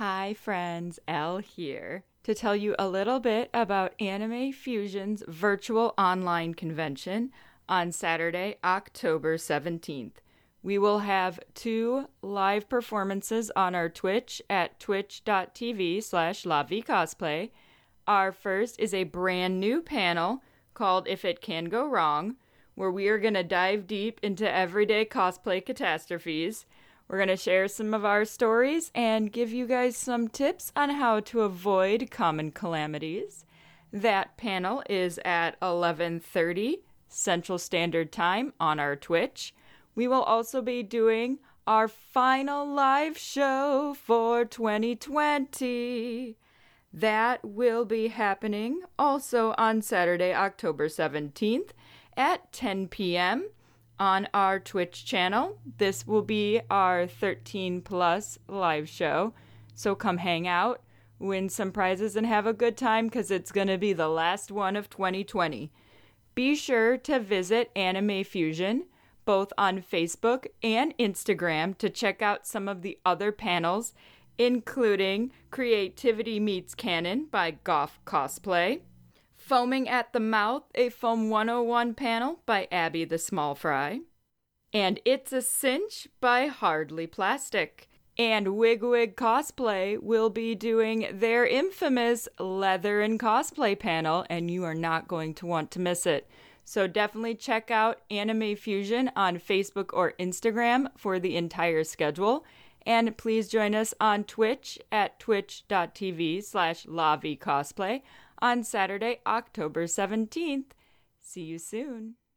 Hi, friends, Elle here to tell you a little bit about Anime Fusion's virtual online convention on Saturday, October 17th. We will have two live performances on our Twitch at twitch.tv slash cosplay. Our first is a brand new panel called If It Can Go Wrong, where we are going to dive deep into everyday cosplay catastrophes. We're going to share some of our stories and give you guys some tips on how to avoid common calamities. That panel is at 11:30 Central Standard Time on our Twitch. We will also be doing our final live show for 2020. That will be happening also on Saturday, October 17th at 10 p.m on our Twitch channel. This will be our 13 plus live show. So come hang out, win some prizes, and have a good time because it's going to be the last one of 2020. Be sure to visit Anime Fusion both on Facebook and Instagram to check out some of the other panels, including Creativity Meets Canon by Goff Cosplay. Foaming at the Mouth, a Foam 101 panel by Abby the Small Fry. And It's a Cinch by Hardly Plastic. And Wig Wig Cosplay will be doing their infamous leather and cosplay panel, and you are not going to want to miss it. So definitely check out Anime Fusion on Facebook or Instagram for the entire schedule. And please join us on Twitch at twitch.tv slash Cosplay on Saturday, October 17th. See you soon.